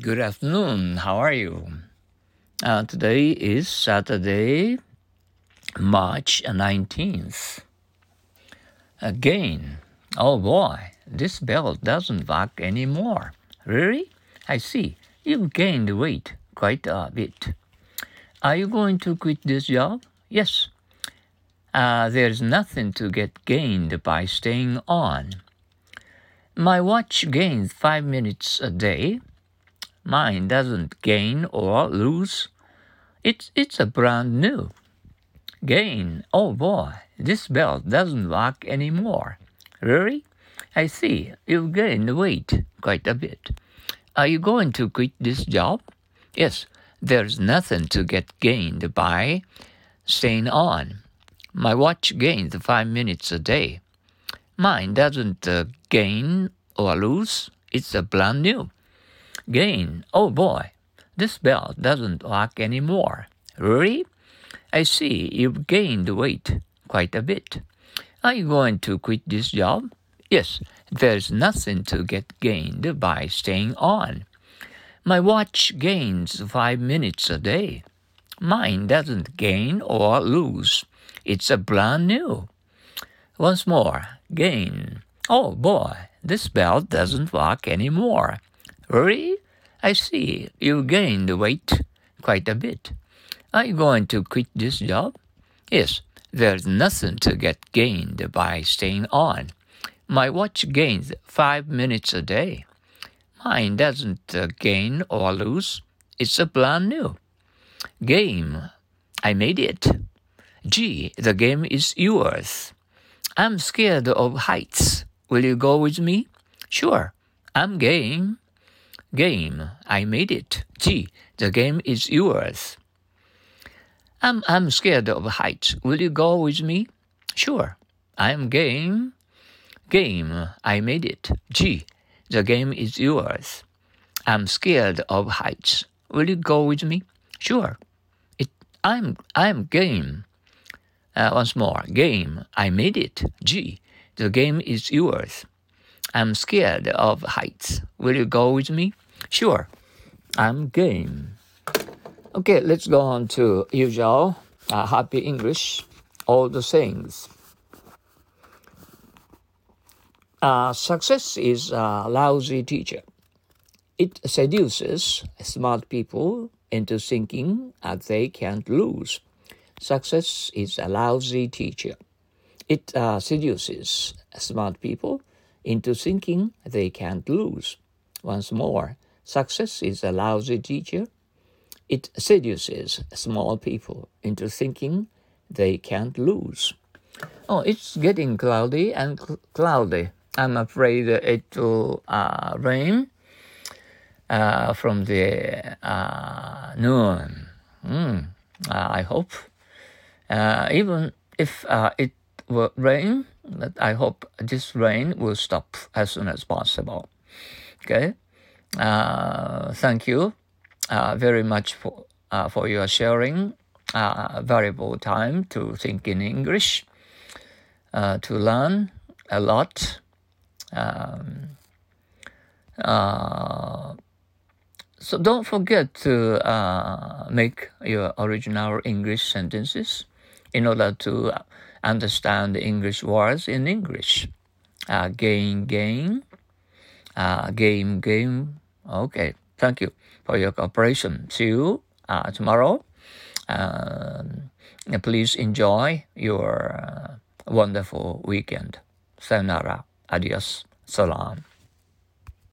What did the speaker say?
Good afternoon. How are you? Uh, today is Saturday, March 19th. Again, oh boy, this belt doesn't work anymore. Really? I see. You've gained weight quite a bit. Are you going to quit this job? Yes. Uh, there's nothing to get gained by staying on. My watch gains five minutes a day. Mine doesn't gain or lose. It's, it's a brand new. Gain. Oh boy, this belt doesn't work anymore. Really? I see. You've gained weight quite a bit. Are you going to quit this job? Yes, there's nothing to get gained by staying on. My watch gains five minutes a day. Mine doesn't uh, gain or lose. It's a brand new. Gain. Oh boy, this belt doesn't work anymore. Really? I see you've gained weight quite a bit. Are you going to quit this job? Yes, there's nothing to get gained by staying on. My watch gains five minutes a day. Mine doesn't gain or lose. It's a brand new. Once more, gain. Oh boy, this belt doesn't work anymore. Really? I see you've gained weight quite a bit. Are you going to quit this job? Yes, there's nothing to get gained by staying on. My watch gains five minutes a day. Mine doesn't uh, gain or lose. It's a brand new game. I made it. Gee, the game is yours. I'm scared of heights. Will you go with me? Sure. I'm game. Game. I made it. Gee, the game is yours. I'm, I'm scared of heights. Will you go with me? Sure. I'm game. Game. I made it. Gee, the game is yours. I'm scared of heights. Will you go with me? Sure. It, I'm, I'm game. Uh, once more, game. I made it. Gee, the game is yours. I'm scared of heights. Will you go with me? Sure. I'm game. Okay, let's go on to usual uh, happy English. All the things. Uh, success is a lousy teacher. It seduces smart people into thinking that they can't lose. Success is a lousy teacher. It uh, seduces smart people into thinking they can't lose. Once more, success is a lousy teacher. It seduces small people into thinking they can't lose. Oh, it's getting cloudy and cl- cloudy. I'm afraid it will uh, rain uh, from the uh, noon. Mm, I hope uh, even if uh, it will rain, I hope this rain will stop as soon as possible. Okay. Uh, thank you uh, very much for uh, for your sharing uh, valuable time to think in English, to learn a lot. Um, so don't forget to uh, make your original English sentences in order to understand the English words in English. Uh, gain, gain, uh, game, game. Okay, thank you for your cooperation. See you uh, tomorrow. Um, please enjoy your uh, wonderful weekend. Sayonara. Adios. Salam.